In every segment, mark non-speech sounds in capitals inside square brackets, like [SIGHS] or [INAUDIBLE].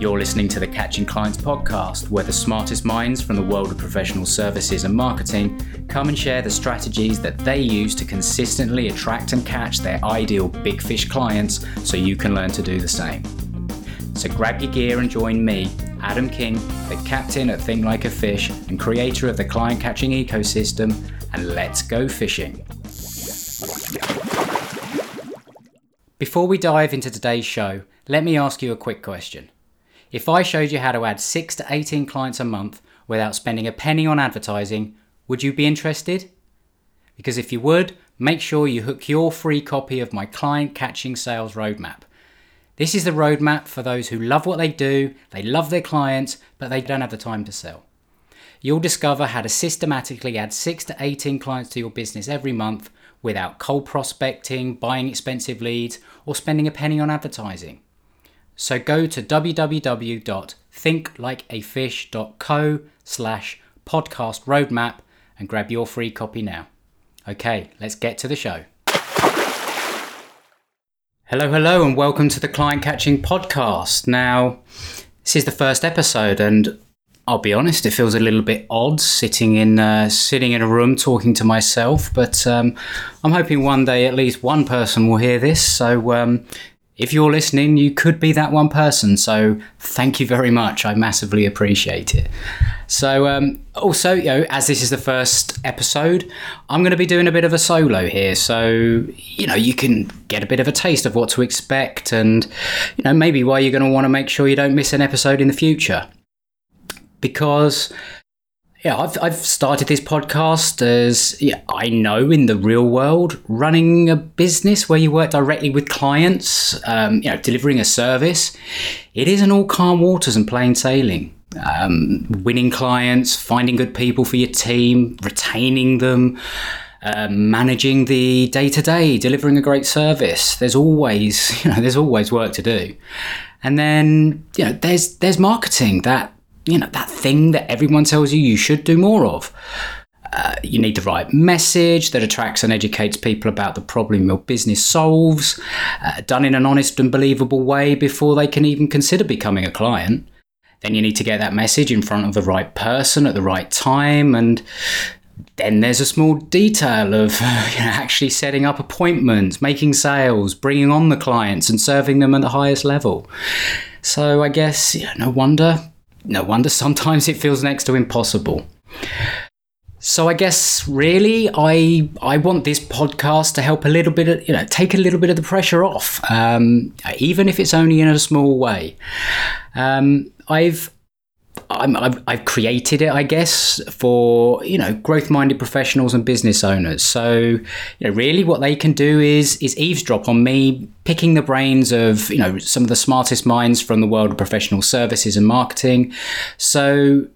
You're listening to the Catching Clients podcast, where the smartest minds from the world of professional services and marketing come and share the strategies that they use to consistently attract and catch their ideal big fish clients so you can learn to do the same. So grab your gear and join me, Adam King, the captain at Think Like a Fish and creator of the client catching ecosystem, and let's go fishing. Before we dive into today's show, let me ask you a quick question. If I showed you how to add 6 to 18 clients a month without spending a penny on advertising, would you be interested? Because if you would, make sure you hook your free copy of my client catching sales roadmap. This is the roadmap for those who love what they do, they love their clients, but they don't have the time to sell. You'll discover how to systematically add 6 to 18 clients to your business every month without cold prospecting, buying expensive leads, or spending a penny on advertising. So go to www.thinklikeafish.co slash podcast roadmap and grab your free copy now. Okay, let's get to the show. Hello, hello, and welcome to the Client Catching Podcast. Now, this is the first episode, and I'll be honest, it feels a little bit odd sitting in uh, sitting in a room talking to myself. But um, I'm hoping one day at least one person will hear this. So um, if you're listening, you could be that one person. So thank you very much. I massively appreciate it. So um, also, you know, as this is the first episode, I'm going to be doing a bit of a solo here. So you know, you can get a bit of a taste of what to expect, and you know, maybe why you're going to want to make sure you don't miss an episode in the future. Because yeah, I've, I've started this podcast as yeah, I know in the real world, running a business where you work directly with clients, um, you know, delivering a service, it isn't all calm waters and plain sailing. Um, winning clients, finding good people for your team, retaining them, uh, managing the day to day, delivering a great service. There's always, [LAUGHS] you know, there's always work to do. And then, you know, there's there's marketing that you know, that thing that everyone tells you you should do more of. Uh, you need the right message that attracts and educates people about the problem your business solves, uh, done in an honest and believable way before they can even consider becoming a client. Then you need to get that message in front of the right person at the right time. And then there's a small detail of [LAUGHS] you know, actually setting up appointments, making sales, bringing on the clients, and serving them at the highest level. So I guess no wonder no wonder sometimes it feels next to impossible. So I guess really I I want this podcast to help a little bit of, you know take a little bit of the pressure off, um, even if it's only in a small way. Um, I've I've, I've created it, I guess, for you know growth-minded professionals and business owners. So, you know, really, what they can do is is eavesdrop on me, picking the brains of you know some of the smartest minds from the world of professional services and marketing. So,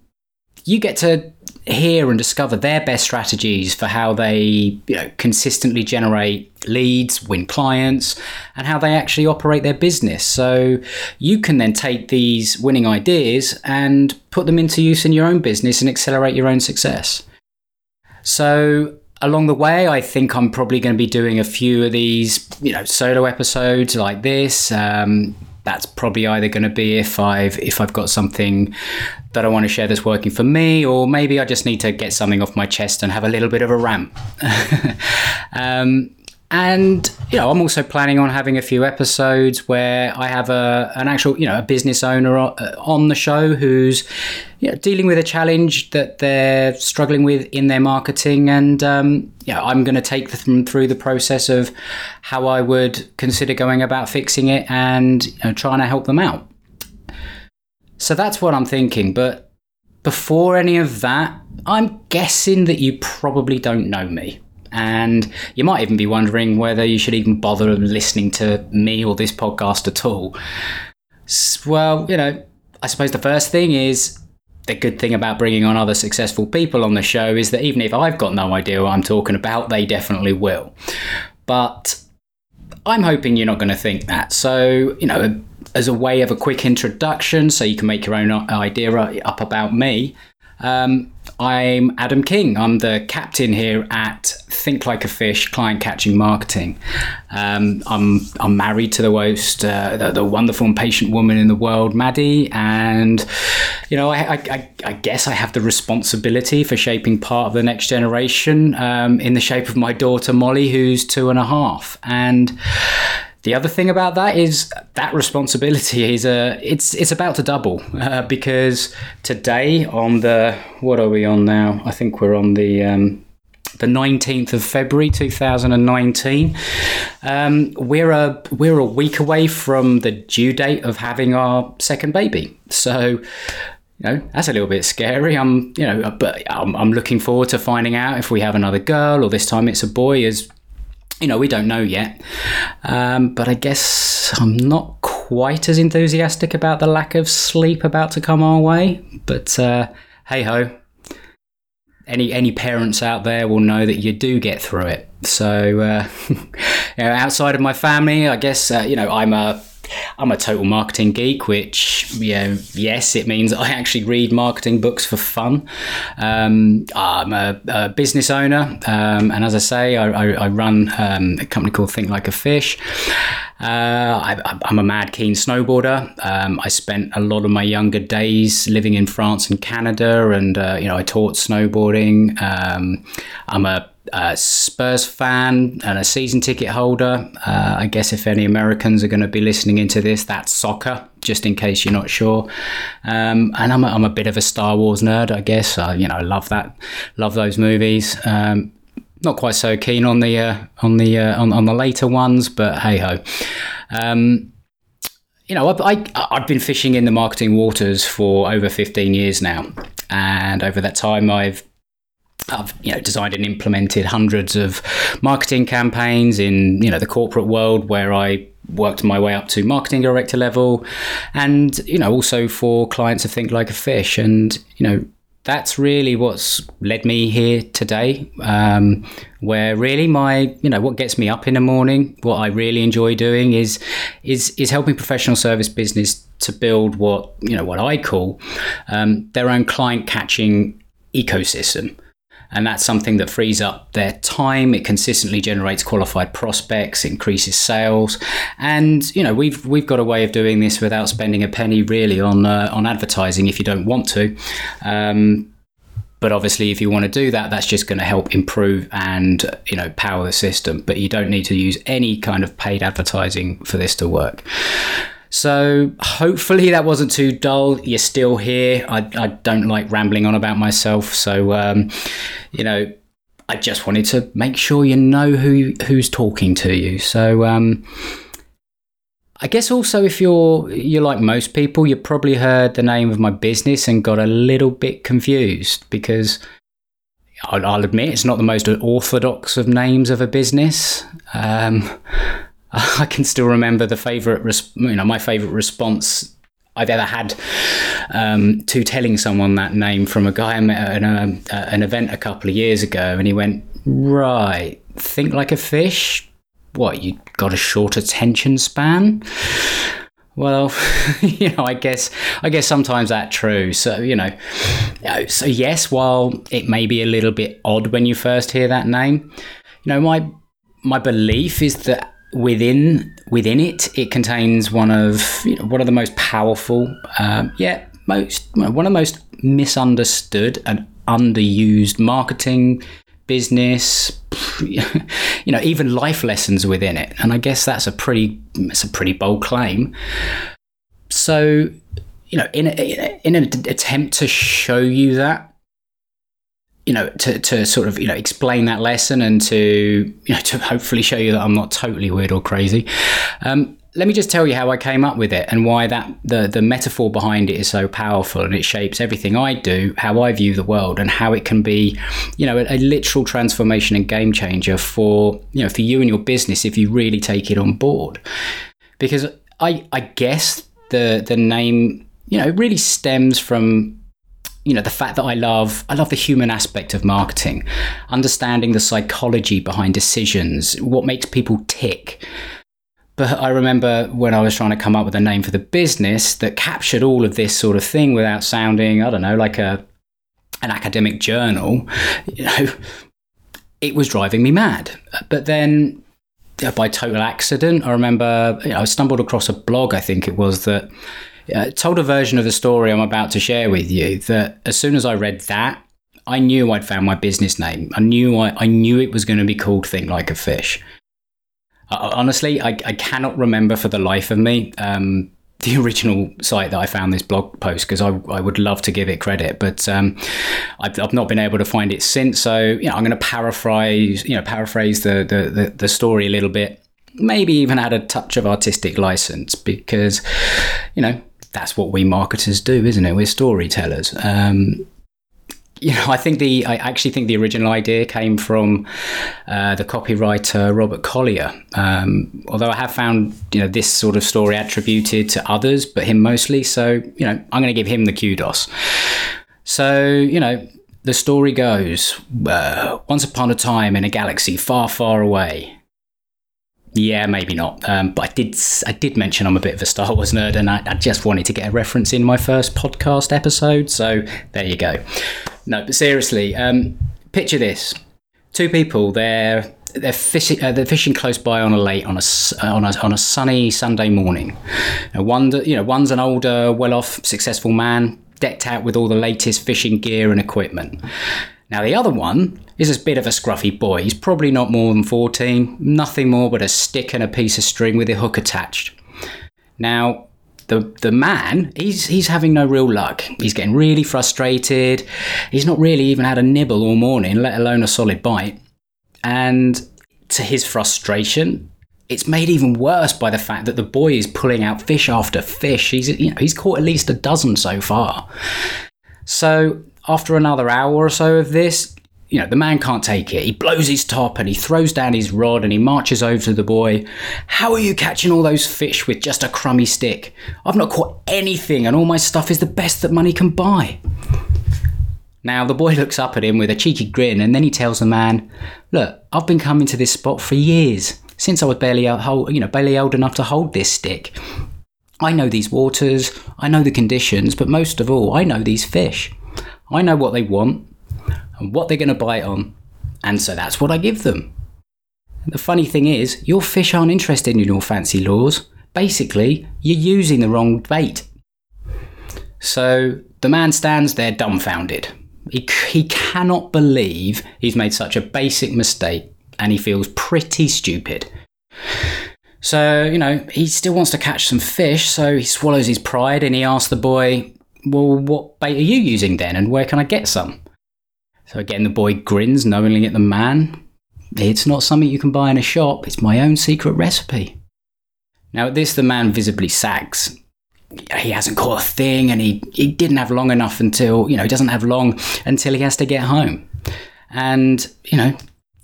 you get to hear and discover their best strategies for how they you know, consistently generate leads, win clients, and how they actually operate their business. So you can then take these winning ideas and put them into use in your own business and accelerate your own success. So along the way, I think I'm probably going to be doing a few of these, you know, solo episodes like this. Um, that's probably either going to be if I've if I've got something that I want to share that's working for me, or maybe I just need to get something off my chest and have a little bit of a rant. [LAUGHS] um, and you know, I'm also planning on having a few episodes where I have a an actual you know a business owner uh, on the show who's you know, dealing with a challenge that they're struggling with in their marketing, and um, yeah, I'm going to take them through the process of how I would consider going about fixing it and you know, trying to help them out. So that's what I'm thinking. But before any of that, I'm guessing that you probably don't know me. And you might even be wondering whether you should even bother listening to me or this podcast at all. Well, you know, I suppose the first thing is the good thing about bringing on other successful people on the show is that even if I've got no idea what I'm talking about, they definitely will. But I'm hoping you're not going to think that. So, you know, as a way of a quick introduction, so you can make your own idea up about me, Um, I'm Adam King. I'm the captain here at Think Like a Fish Client Catching Marketing. Um, I'm I'm married to the most uh, the, the, wonderful and patient woman in the world, Maddie, and you know I, I, I, guess I have the responsibility for shaping part of the next generation um, in the shape of my daughter Molly, who's two and a half, and the other thing about that is that responsibility is uh, it's it's about to double uh, because today on the what are we on now? I think we're on the um, the 19th of February 2019. Um, we're a we're a week away from the due date of having our second baby. So you know that's a little bit scary. I'm you know but I'm, I'm looking forward to finding out if we have another girl or this time it's a boy as you know, we don't know yet. Um, but I guess I'm not quite as enthusiastic about the lack of sleep about to come our way. But uh, hey ho, any any parents out there will know that you do get through it. So, uh, [LAUGHS] you know, outside of my family, I guess uh, you know I'm a I'm a total marketing geek, which you know, yes, it means I actually read marketing books for fun. Um, I'm a, a, business owner, um, and as I say, I, I, I run um, a company called Think Like a Fish. Uh, I, am a mad keen snowboarder. Um, I spent a lot of my younger days living in France and Canada, and uh, you know I taught snowboarding. Um, I'm a uh, Spurs fan and a season ticket holder. Uh, I guess if any Americans are going to be listening into this, that's soccer, just in case you're not sure. Um, and I'm a, I'm a bit of a Star Wars nerd, I guess. Uh, you know, I love that, love those movies. Not quite so keen on the uh, on the uh, on, on the later ones, but hey ho. Um, you know, I, I, I've been fishing in the marketing waters for over 15 years now. And over that time, I've I've you know designed and implemented hundreds of marketing campaigns in you know the corporate world where I worked my way up to marketing director level, and you know also for clients to think like a fish, and you know that's really what's led me here today. Um, where really my you know what gets me up in the morning, what I really enjoy doing is is is helping professional service business to build what you know what I call um, their own client catching ecosystem and that's something that frees up their time. It consistently generates qualified prospects increases sales. And you know we've we've got a way of doing this without spending a penny really on uh, on advertising if you don't want to. Um, but obviously if you want to do that that's just going to help improve and you know power the system. But you don't need to use any kind of paid advertising for this to work so hopefully that wasn't too dull. You're still here. I, I don't like rambling on about myself. So, um, you know, I just wanted to make sure you know who who's talking to you. So, um, I guess also if you're you're like most people, you probably heard the name of my business and got a little bit confused because I'll, I'll admit it's not the most orthodox of names of a business. Um, [LAUGHS] I can still remember the favorite, res- you know, my favorite response I've ever had um, to telling someone that name from a guy I met at an, uh, an event a couple of years ago, and he went, "Right, think like a fish. What you got a short attention span?" Well, [LAUGHS] you know, I guess I guess sometimes that's true. So you know, so yes, while it may be a little bit odd when you first hear that name, you know, my my belief is that within within it, it contains one of you know, one of the most powerful, um, yeah, most one of the most misunderstood and underused marketing business [LAUGHS] you know even life lessons within it. And i guess that's a pretty it's a pretty bold claim. So you know in a, in an attempt to show you that you know, to, to sort of, you know, explain that lesson and to, you know, to hopefully show you that I'm not totally weird or crazy. Um, let me just tell you how I came up with it and why that the the metaphor behind it is so powerful and it shapes everything I do, how I view the world, and how it can be, you know, a, a literal transformation and game changer for you know for you and your business if you really take it on board. Because I I guess the the name you know really stems from you know the fact that I love I love the human aspect of marketing, understanding the psychology behind decisions, what makes people tick. But I remember when I was trying to come up with a name for the business that captured all of this sort of thing without sounding I don't know like a an academic journal, you know, it was driving me mad. But then by total accident, I remember you know, I stumbled across a blog, I think it was, that uh, told a version of the story I'm about to share with you. That as soon as I read that, I knew I'd found my business name. I knew I, I knew it was going to be called Think Like a Fish. Uh, honestly, I, I cannot remember for the life of me um, the [LAUGHS] original site that I found this blog post because I, I would love to give it credit, but um, I've, I've, not been able to find it since. So you know, I'm going to paraphrase you know paraphrase the, the, the the story a little bit, maybe even add a touch of artistic license because you know that's what we marketers do, isn't it? We're storytellers. Um, you know, I think the I actually think the original idea came from uh, the copywriter Robert Collier. Um, although I have found you know this sort of story attributed to others, but him mostly. So you know, I'm going to give him the kudos. So you know, the story goes: uh, once upon a time in a galaxy far, far away. Yeah, maybe not. Um, but I did. I did mention I'm a bit of a Star Wars nerd, and I, I just wanted to get a reference in my first podcast episode. So there you go. No, but seriously, um, picture this: two people. They're they're fishing. Uh, they're fishing close by on a lake on a on a, on a sunny Sunday morning. Now, one, you know, one's an older, well-off, successful man, decked out with all the latest fishing gear and equipment. Now, the other one is a bit of a scruffy boy. He's probably not more than 14, nothing more but a stick and a piece of string with a hook attached. Now, the the man he's he's having no real luck. He's getting really frustrated. He's not really even had a nibble all morning, let alone a solid bite. And to his frustration, it's made even worse by the fact that the boy is pulling out fish after fish. He's you know he's caught at least a dozen so far. So after another hour or so of this, you know, the man can't take it. He blows his top and he throws down his rod and he marches over to the boy. How are you catching all those fish with just a crummy stick? I've not caught anything and all my stuff is the best that money can buy. Now, the boy [LAUGHS] looks up at him with a cheeky grin and then he tells the man, Look, I've been coming to this spot for years, since I was barely, old, you know, barely old enough to hold this stick. I know these waters, I know the conditions, but most of all, I know these fish. I know what they want, and what they're going to bite on. And so that's what I give them. The funny thing is, your fish aren't interested in your fancy lures. Basically, you're using the wrong bait. So the man stands there dumbfounded. He, he cannot believe he's made such a basic mistake and he feels pretty stupid. So, you know, he still wants to catch some fish, so he swallows his pride and he asks the boy, Well, what bait are you using then, and where can I get some? So again, the boy grins knowingly at the man. It's not something you can buy in a shop, it's my own secret recipe. Now, at this, the man visibly sags. He hasn't caught a thing, and he, he didn't have long enough until, you know, he doesn't have long until he has to get home. And, you know,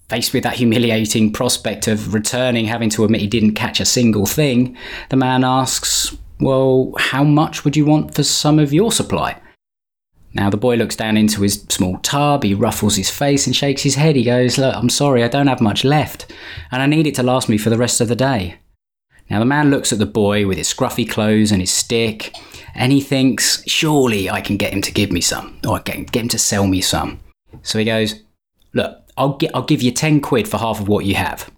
faced with that humiliating prospect of returning, having to admit he didn't catch a single thing, the man asks, Well, how much would you want for some of your supply? Now the boy looks down into his small tub, he ruffles his face and shakes his head. He goes, Look, I'm sorry, I don't have much left, and I need it to last me for the rest of the day. Now the man looks at the boy with his scruffy clothes and his stick, and he thinks, Surely I can get him to give me some, or get, get him to sell me some. So he goes, Look, I'll, get, I'll give you 10 quid for half of what you have.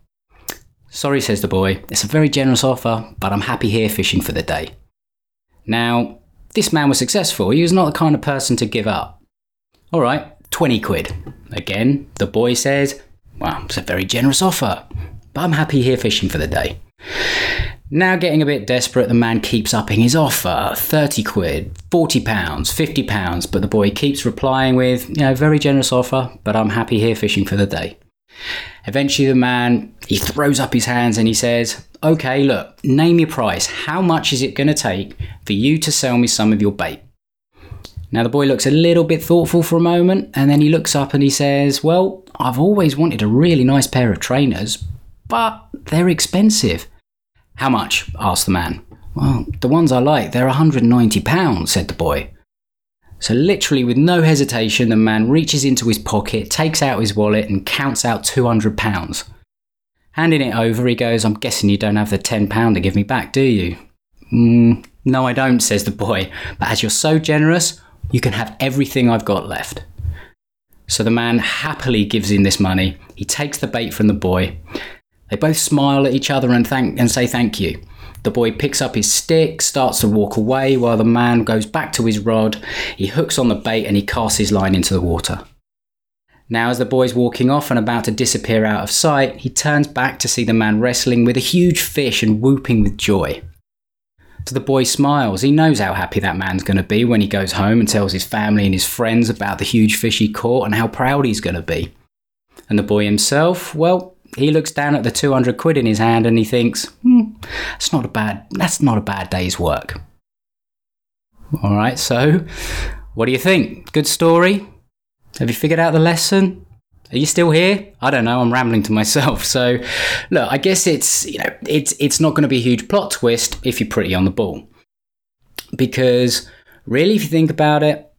Sorry, says the boy, it's a very generous offer, but I'm happy here fishing for the day. Now, this man was successful. He was not the kind of person to give up. All right, 20 quid. Again, the boy says, Well, it's a very generous offer, but I'm happy here fishing for the day. Now getting a bit desperate, the man keeps upping his offer 30 quid, 40 pounds, 50 pounds, but the boy keeps replying with, you know, very generous offer, but I'm happy here fishing for the day. Eventually, the man he throws up his hands and he says, "Okay, look, name your price. How much is it going to take for you to sell me some of your bait?" Now the boy looks a little bit thoughtful for a moment, and then he looks up and he says, "Well, I've always wanted a really nice pair of trainers, but they're expensive." How much? asked the man. Well, the ones I like, they're £190, said the boy. So, literally, with no hesitation, the man reaches into his pocket, takes out his wallet, and counts out £200. Handing it over, he goes, I'm guessing you don't have the £10 to give me back, do you? Mm, no, I don't, [LAUGHS] says the boy. But as you're so generous, you can have everything I've got left. So the man happily gives him this money. He takes the bait from the boy. They both smile at each other and thank and say thank you. The boy picks up his stick, starts to walk away while the man goes back to his rod. He hooks on the bait and he casts his line into the water. Now, as the boy's walking off and about to disappear out of sight, he turns back to see the man wrestling with a huge fish and whooping with joy. So the boy smiles. He knows how happy that man's going to be when he goes home and tells his family and his friends about the huge fish he caught and how proud he's going to be. And the boy himself, well, he looks down at the 200 quid in his hand and he thinks, hmm, that's not a bad, that's not a bad day's work. All right, so what do you think? Good story? Have you figured out the lesson? Are you still here? I don't know. I'm rambling to myself. [LAUGHS] So, look, I guess it's you know it's it's not going to be a huge plot twist if you're pretty on the ball, because really, if you think about it,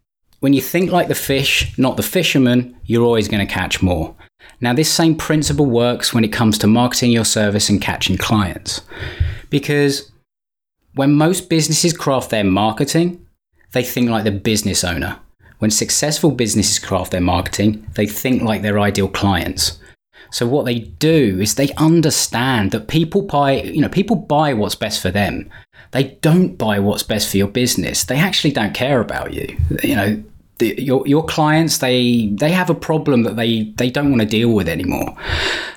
when you think like the fish, not the fisherman, you're always going to catch more. Now, this same principle works when it comes to marketing your service and catching clients. Because when most businesses craft their marketing, they think like the business owner. When successful businesses craft their marketing, they think like their ideal clients. So what they do is they understand that people buy, you know, people buy what's best for them. They don't buy what's best for your business. They actually don't care about you. You know, the, your your clients they they have a problem that they they don't want to deal with anymore.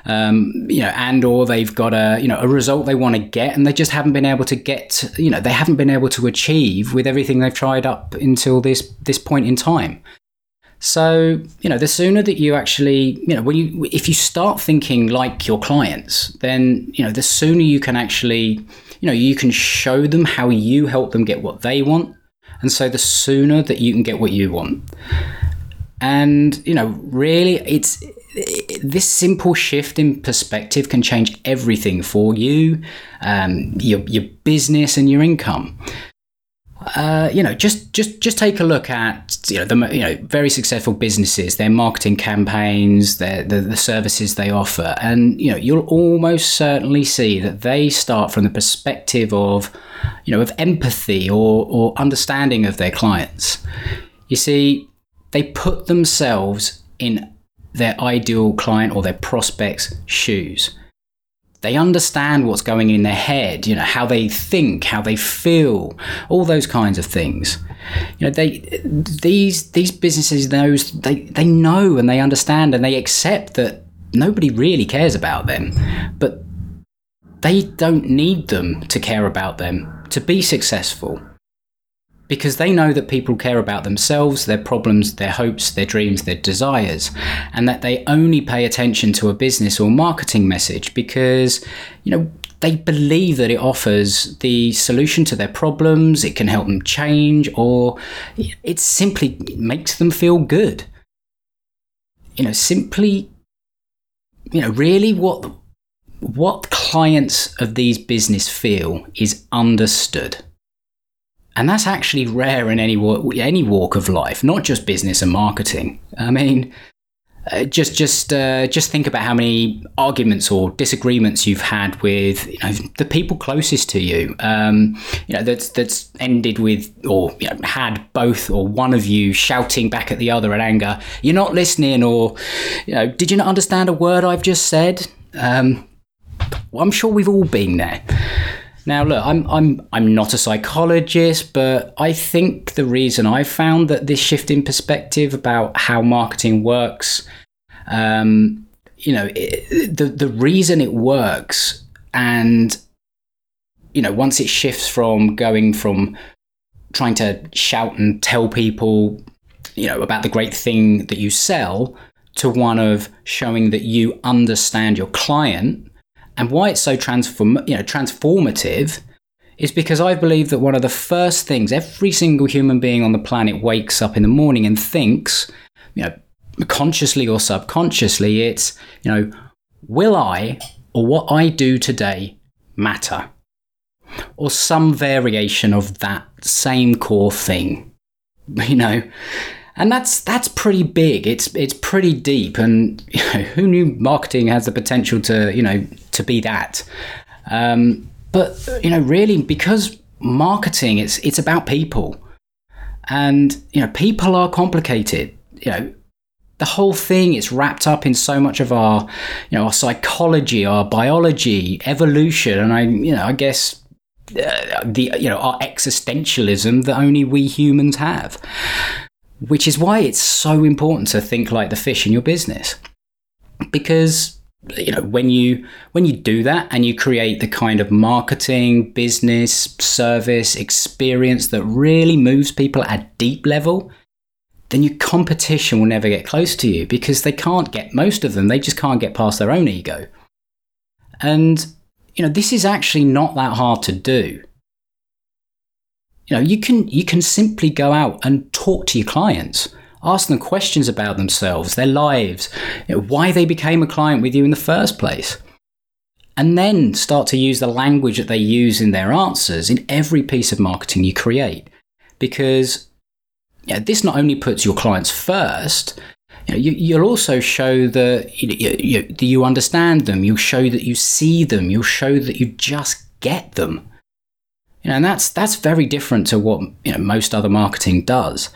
Um, you know and or they've got a you know a result they want to get and they just haven't been able to get you know they haven't been able to achieve with everything they've tried up until this this point in time. So you know the sooner that you actually you know when you if you start thinking like your clients then you know the sooner you can actually you know you can show them how you help them get what they want and so the sooner that you can get what you want. And, you know, really, it's this simple shift in perspective can change everything for you, um, your, your business, and your income. Uh, you know, just just just take a look at you know the you know very successful businesses, their marketing campaigns, their the, the services they offer, and you know you'll almost certainly see that they start from the perspective of you know, of empathy or, or understanding of their clients. You see, they put themselves in their ideal client or their prospect's shoes. They understand what's going in their head, you know, how they think, how they feel, all those kinds of things. You know, they these these businesses knows they they know and they understand and they accept that nobody really cares about them. But they don't need them to care about them to be successful because they know that people care about themselves, their problems, their hopes, their dreams, their desires, and that they only pay attention to a business or marketing message because, you know, they believe that it offers the solution to their problems, it can help them change, or it simply makes them feel good. You know, simply, you know, really what what clients of these business feel is understood. And that's actually rare in any any walk of life, not just business and marketing. I mean, uh, just just uh, just think about how many arguments or disagreements you've had with you know, the people closest to you. Um, you know that's that's ended with or you know, had both or one of you shouting back at the other in anger. You're not listening, or you know, did you not understand a word I've just said? Um, I'm sure we've all been there. Now, look, I'm I'm I'm not a psychologist, but I think the reason I found that this shift in perspective about how marketing works, um, you know, it, the the reason it works, and you know, once it shifts from going from trying to shout and tell people, you know, about the great thing that you sell, to one of showing that you understand your client and why it's so transform, you know, transformative is because I believe that one of the first things every single human being on the planet wakes up in the morning and thinks, you know, consciously or subconsciously, it's, you know, will I or what I do today matter? Or some variation of that same core thing. [LAUGHS] You know, and that's that's pretty big. It's it's pretty deep, and you know, who knew marketing has the potential to you know to be that. Um, but you know, really, because marketing it's it's about people, and you know, people are complicated. You know, the whole thing is wrapped up in so much of our, you know, our psychology, our biology, evolution, and I, you know, I guess uh, the you know our existentialism that only we humans have, which is why it's so important to think like the fish in your business, because you know when you when you do that and you create the kind of marketing business service experience that really moves people at deep level then your competition will never get close to you because they can't get most of them they just can't get past their own ego. And you know this is actually not that hard to do you know you can you can simply go out and talk to your clients ask them questions about themselves their lives you know, why they became a client with you in the first place and then start to use the language that they use in their answers in every piece of marketing you create because yeah, this not only puts your clients first, you know, you, will also show that you, you, you understand them. You'll show that you see them. You'll show that you just get them. You know, and that's that's very different to what you know most other marketing does,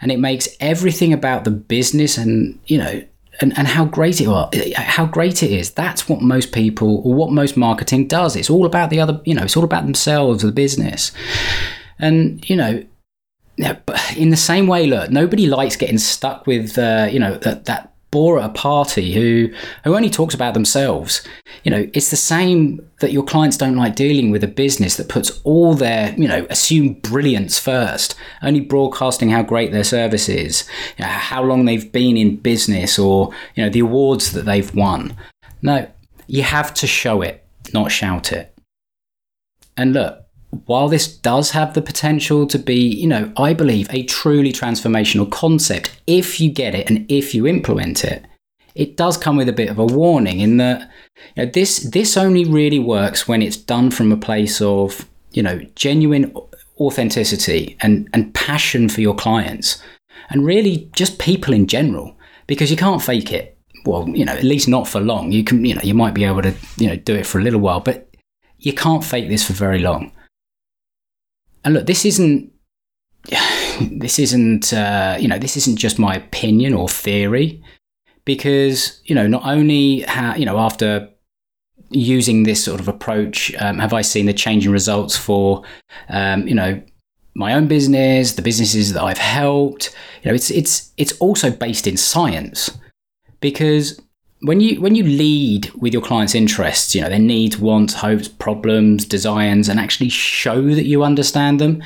and it makes everything about the business and you know and, and how great it are, how great it is. That's what most people or what most marketing does. It's all about the other, you know, it's all about themselves, the business, and you know yeah, but in the same way, look, nobody likes getting stuck with, uh, you know, that, that bore a party who who only talks about themselves. You know, it's the same that your clients don't like dealing with a business that puts all their, you know, assumed brilliance first, only broadcasting how great their service is, you know, how long they've been in business, or you know, the awards that they've won. No, you have to show it, not shout it. And look, while this does have the potential to be, you know, I believe a truly transformational concept, if you get it and if you implement it, it does come with a bit of a warning in that you know, this this only really works when it's done from a place of, you know, genuine authenticity and, and passion for your clients and really just people in general because you can't fake it. Well you know at least not for long. You can you know you might be able to you know do it for a little while but you can't fake this for very long and look, this isn't [SIGHS] this isn't uh, you know this isn't just my opinion or theory because you know not only ha- you know after using this sort of approach um, have I seen the changing results for um, you know my own business, the businesses that I've helped. You know, it's it's it's also based in science because when you when you lead with your clients' interests, you know their needs, wants, hopes, problems, desires, and actually show that you understand them,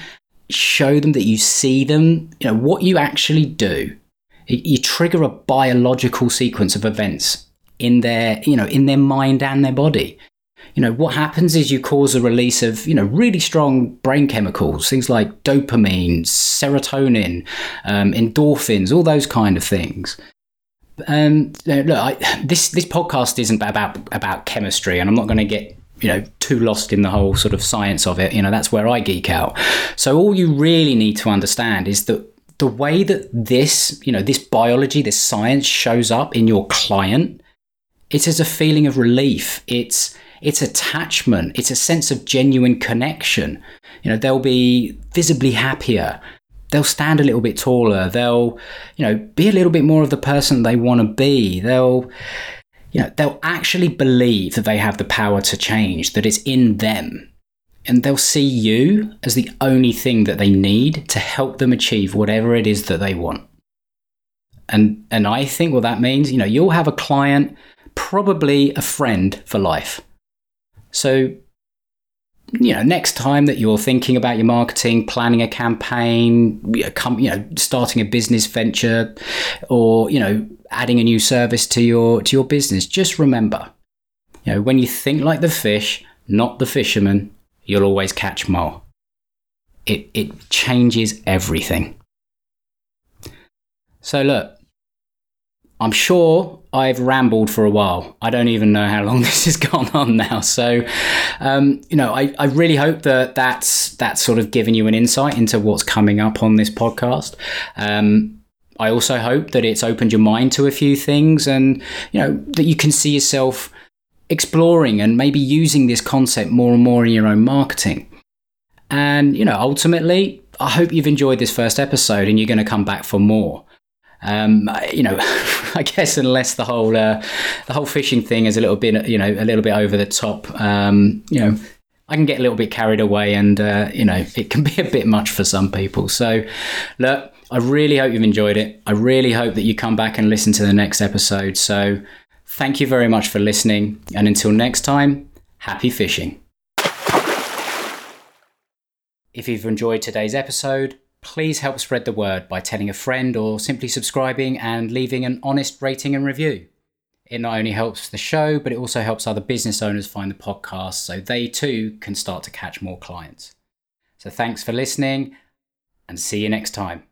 show them that you see them. You know what you actually do. You trigger a biological sequence of events in their you know in their mind and their body. You know what happens is you cause a release of you know really strong brain chemicals, things like dopamine, serotonin, um, endorphins, all those kind of things um, look, I, this this podcast isn't about about chemistry, and I'm not going to get you know too lost in the whole sort of science of it. You know, that's where I geek out. So all you really need to understand is that the way that this you know this biology, this science shows up in your client, it's as a feeling of relief. It's it's attachment. It's a sense of genuine connection. You know, they'll be visibly happier they'll stand a little bit taller. They'll, you know, be a little bit more of the person they want to be. They'll, you know, they'll actually believe that they have the power to change, that it's in them. And they'll see you as the only thing that they need to help them achieve whatever it is that they want. And and I think what that means, you know, you'll have a client, probably a friend for life. So you know, next time that you're thinking about your marketing, planning a campaign, you know, starting a business venture, or you know, adding a new service to your to your business, just remember, you know, when you think like the fish, not the fisherman, you'll always catch more. It it changes everything. So look, I'm sure I've rambled for a while. I don't even know how long [LAUGHS] this has gone on now. So, um, you know, I, I really hope that that's that's sort of given you an insight into what's coming up on this podcast. Um, I also hope that it's opened your mind to a few things, and you know that you can see yourself exploring and maybe using this concept more and more in your own marketing. And you know, ultimately, I hope you've enjoyed this first episode, and you're going to come back for more. Um, you know, [LAUGHS] I guess unless the whole uh, the whole fishing thing is a little bit, you know, a little bit over the top. Um, you know, I can get a little bit carried away, and uh, you know, it can [LAUGHS] be a bit much for some people. So, look, I really hope you've enjoyed it. I really hope that you come back and listen to the next episode. So, thank you very much for listening, and until next time, happy fishing. If you've enjoyed today's episode, please help spread the word by telling a friend or simply subscribing and leaving an honest rating and review. It not only helps the show, but it also helps other business owners find the podcast so they too can start to catch more clients. So thanks for listening and see you next time.